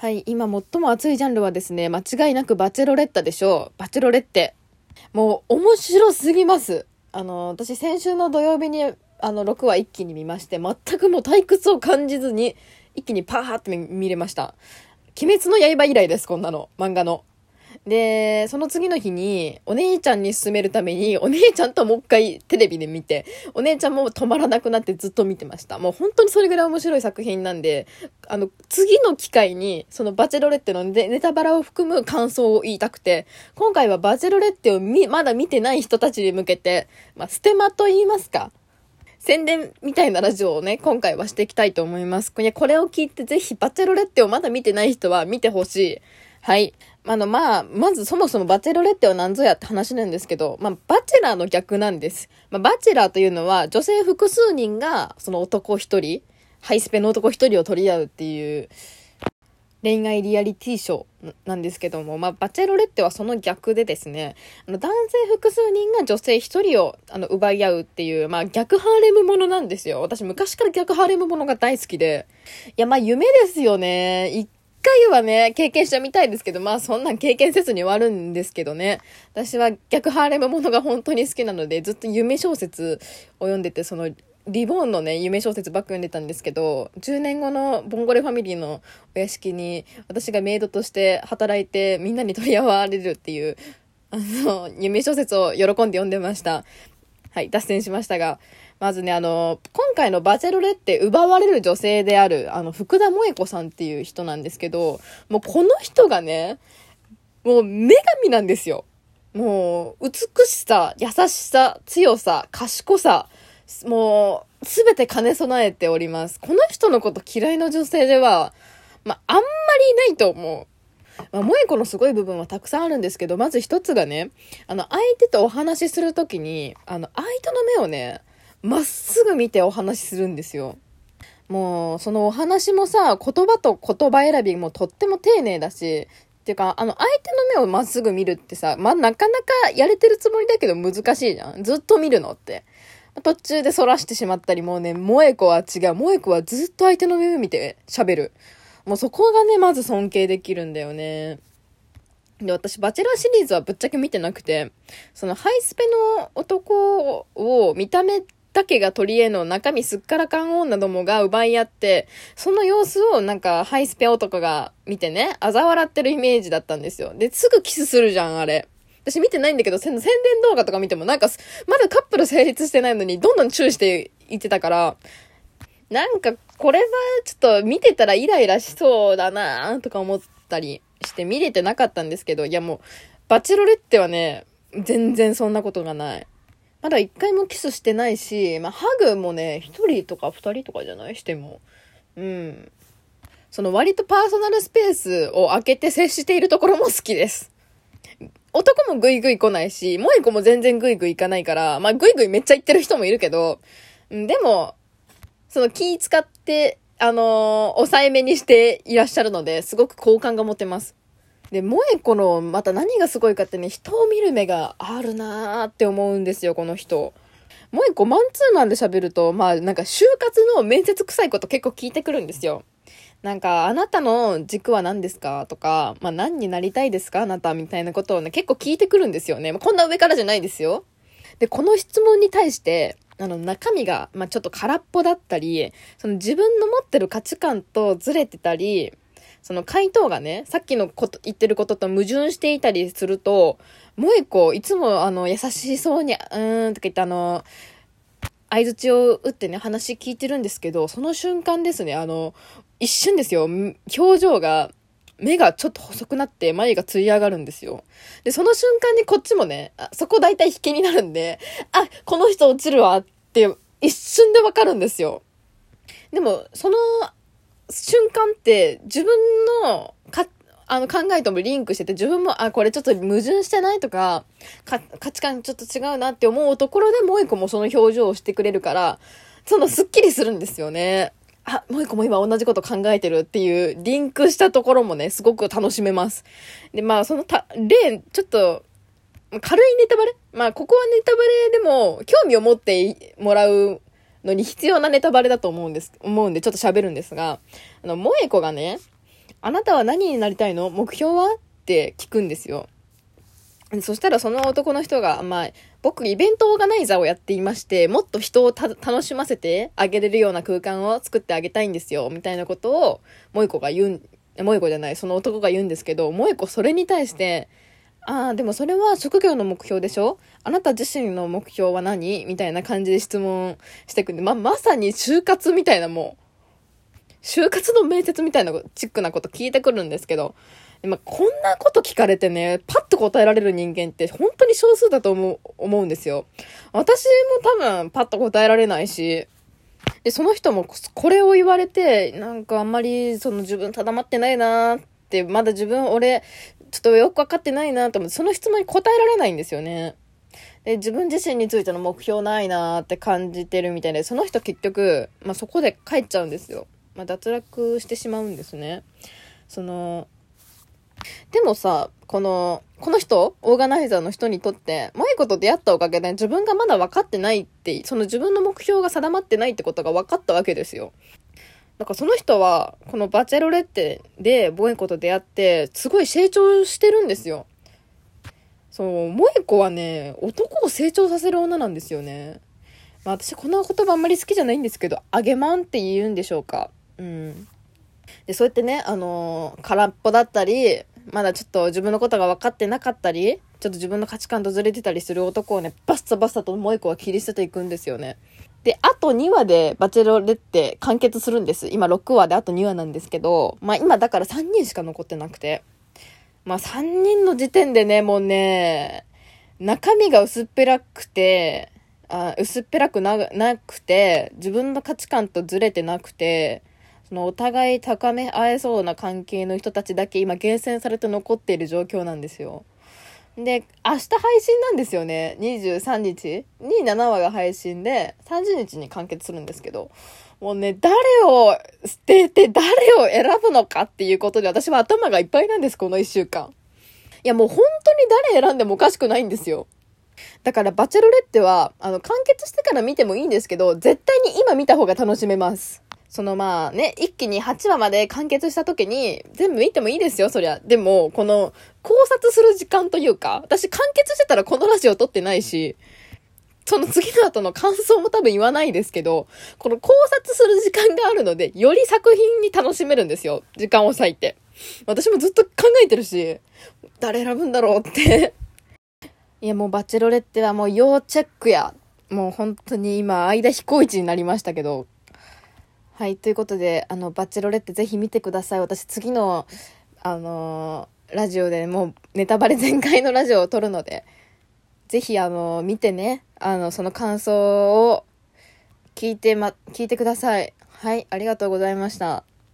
はい、今最も熱いジャンルはですね、間違いなくバチェロレッタでしょう。バチェロレッテ。もう面白すぎます。あの、私先週の土曜日に、あの、6話一気に見まして、全くもう退屈を感じずに、一気にパーって見れました。鬼滅の刃以来です、こんなの。漫画の。で、その次の日に、お姉ちゃんに勧めるために、お姉ちゃんともう一回テレビで見て、お姉ちゃんも止まらなくなってずっと見てました。もう本当にそれぐらい面白い作品なんで、あの、次の機会に、そのバチェロレッテのネタバラを含む感想を言いたくて、今回はバチェロレッテをみ、まだ見てない人たちに向けて、まあ、ステマと言いますか、宣伝みたいなラジオをね、今回はしていきたいと思います。これを聞いてぜひバチェロレッテをまだ見てない人は見てほしい。はい。あの、まあ、まずそもそもバチェロレッテは何ぞやって話なんですけど、まあ、バチェラーの逆なんです。まあ、バチェラーというのは女性複数人がその男一人、ハイスペの男一人を取り合うっていう恋愛リアリティショーなんですけども、まあ、バチェロレッテはその逆でですね、あの男性複数人が女性一人をあの奪い合うっていう、まあ、逆ハーレムものなんですよ。私昔から逆ハーレムものが大好きで。いや、まあ、夢ですよね。一回はね、経験してみたいですけど、まあそんなん経験せずに終わるんですけどね。私は逆ハーレムものが本当に好きなので、ずっと夢小説を読んでて、その、リボーンのね、夢小説ばっか読んでたんですけど、10年後のボンゴレファミリーのお屋敷に、私がメイドとして働いて、みんなに取り合われるっていう、あの、夢小説を喜んで読んでました。はい、脱線しましたが、まずね、あの、今回のバチェロレって奪われる女性である、あの、福田萌子さんっていう人なんですけど、もうこの人がね、もう女神なんですよ。もう、美しさ、優しさ、強さ、賢さ、もう、すべて兼ね備えております。この人のこと嫌いな女性では、まあ、あんまりいないと思う。まあ、萌子のすごい部分はたくさんあるんですけど、まず一つがね、あの、相手とお話しするときに、あの、相手の目をね、まっすぐ見てお話しするんですよ。もう、そのお話もさ、言葉と言葉選びもとっても丁寧だし、っていうか、あの、相手の目をまっすぐ見るってさ、まあ、なかなかやれてるつもりだけど難しいじゃん。ずっと見るのって。途中で反らしてしまったり、もうね、萌子は違う。萌子はずっと相手の目を見て喋る。もうそこがね、まず尊敬できるんだよね。で、私、バチェラーシリーズはぶっちゃけ見てなくて、そのハイスペの男を見た目だけが取り柄の中身すっからかん女どもが奪い合って、その様子をなんかハイスペ男が見てね、嘲笑ってるイメージだったんですよ。で、すぐキスするじゃん、あれ。私見てないんだけど、宣伝動画とか見てもなんか、まだカップル成立してないのに、どんどん注意していってたから、なんか、これはちょっと見てたらイライラしそうだなとか思ったりして見れてなかったんですけど、いやもう、バチロレッテはね、全然そんなことがない。まだ一回もキスしてないし、まあ、ハグもね、一人とか二人とかじゃない？しても。うん。その割とパーソナルスペースを開けて接しているところも好きです。男もグイグイ来ないし、萌子も全然グイグイ行かないから、まあ、グイグイめっちゃ行ってる人もいるけど、でも、その気使って、あのー抑えめにしていらっしゃるので、すごく好感が持てます。で、萌子の、また何がすごいかってね、人を見る目があるなーって思うんですよ、この人。萌子マンツーマンで喋ると、まあ、なんか就活の面接臭いこと結構聞いてくるんですよ。なんか、あなたの軸は何ですかとか、まあ、何になりたいですかあなたみたいなことをね、結構聞いてくるんですよね。まあ、こんな上からじゃないですよ。で、この質問に対して、あの、中身が、まあ、ちょっと空っぽだったり、その自分の持ってる価値観とずれてたり、その回答がね、さっきのこと、言ってることと矛盾していたりすると、萌子、いつもあの、優しそうに、うーん、とか言ってあの、相槌を打ってね、話聞いてるんですけど、その瞬間ですね、あの、一瞬ですよ、表情が、目がちょっと細くなって眉がつり上がるんですよ。で、その瞬間にこっちもね、あそこ大体引けになるんで、あ、この人落ちるわって一瞬でわかるんですよ。でも、その瞬間って自分のかあの考えともリンクしてて自分も、あ、これちょっと矛盾してないとか、価値観ちょっと違うなって思うところで、もう一個もその表情をしてくれるから、そのスッキリするんですよね。あ、もう一個も今同じこと考えてるっていう、リンクしたところもね、すごく楽しめます。で、まあ、そのた、例、ちょっと、軽いネタバレ？まあ、ここはネタバレでも、興味を持ってもらうのに必要なネタバレだと思うんです、思うんで、ちょっと喋るんですが、あの、萌子がね、あなたは何になりたいの？目標は？って聞くんですよ。そしたらその男の人が、まあ、僕イベントオーガナイザーをやっていまして、もっと人を楽しませてあげれるような空間を作ってあげたいんですよ、みたいなことを、萌子が言う、萌子じゃない、その男が言うんですけど、萌子それに対して、ああ、でもそれは職業の目標でしょ？あなた自身の目標は何？みたいな感じで質問してくんで、ま、まさに就活みたいなもう、就活の面接みたいなチックなこと聞いてくるんですけど、まこんなこと聞かれてね、パッと答えられる人間って本当に少数だと思う、思うんですよ。私も多分パッと答えられないし、で、その人もこれを言われて、なんかあんまりその自分定まってないなって、まだ自分俺、ちょっとよくわかってないなと思って、その質問に答えられないんですよね。で、自分自身についての目標ないなって感じてるみたいで、その人結局、まあ、そこで帰っちゃうんですよ。まあ、脱落してしまうんですね。その、でもさ、この、この人、オーガナイザーの人にとって、萌子と出会ったおかげで自分がまだ分かってないって、その自分の目標が定まってないってことが分かったわけですよ。だかその人は、このバチェロレッテで萌子と出会って、すごい成長してるんですよ。そう、萌子はね、男を成長させる女なんですよね。まあ私この言葉あんまり好きじゃないんですけど、あげまんって言うんでしょうか。うん。で、そうやってね、あのー、空っぽだったり、まだちょっと自分のことが分かってなかったり、ちょっと自分の価値観とずれてたりする男をね、バッサバッサともう一個は切り捨てていくんですよね。で、あと2話でバチェロレって完結するんです。今6話であと2話なんですけど、まあ今だから3人しか残ってなくて。まあ3人の時点でね、もうね、中身が薄っぺらくて、あ薄っぺらくなくて、自分の価値観とずれてなくて、そのお互い高め合えそうな関係の人たちだけ今厳選されて残っている状況なんですよ。で、明日配信なんですよね。23日に7話が配信で、30日に完結するんですけど、もうね、誰を捨てて誰を選ぶのかっていうことで私は頭がいっぱいなんです、この1週間。いやもう本当に誰選んでもおかしくないんですよ。だから、バチェロレッテは、あの、完結してから見てもいいんですけど、絶対に今見た方が楽しめます。そのまあね、一気に8話まで完結した時に、全部見てもいいですよ、そりゃ。でも、この、考察する時間というか、私完結してたらこのラジオ撮ってないし、その次の後の感想も多分言わないですけど、この考察する時間があるので、より作品に楽しめるんですよ。時間を割いて。私もずっと考えてるし、誰選ぶんだろうって いや、もうバチェロレッテはもう要チェックや。もう本当に今、間飛行一になりましたけど、はい、ということで、あの、バチェロレッテぜひ見てください。私次の、あのー、ラジオでもうネタバレ全開のラジオを撮るので、ぜひあのー、見てね、あの、その感想を聞いてま、聞いてください。はい、ありがとうございました。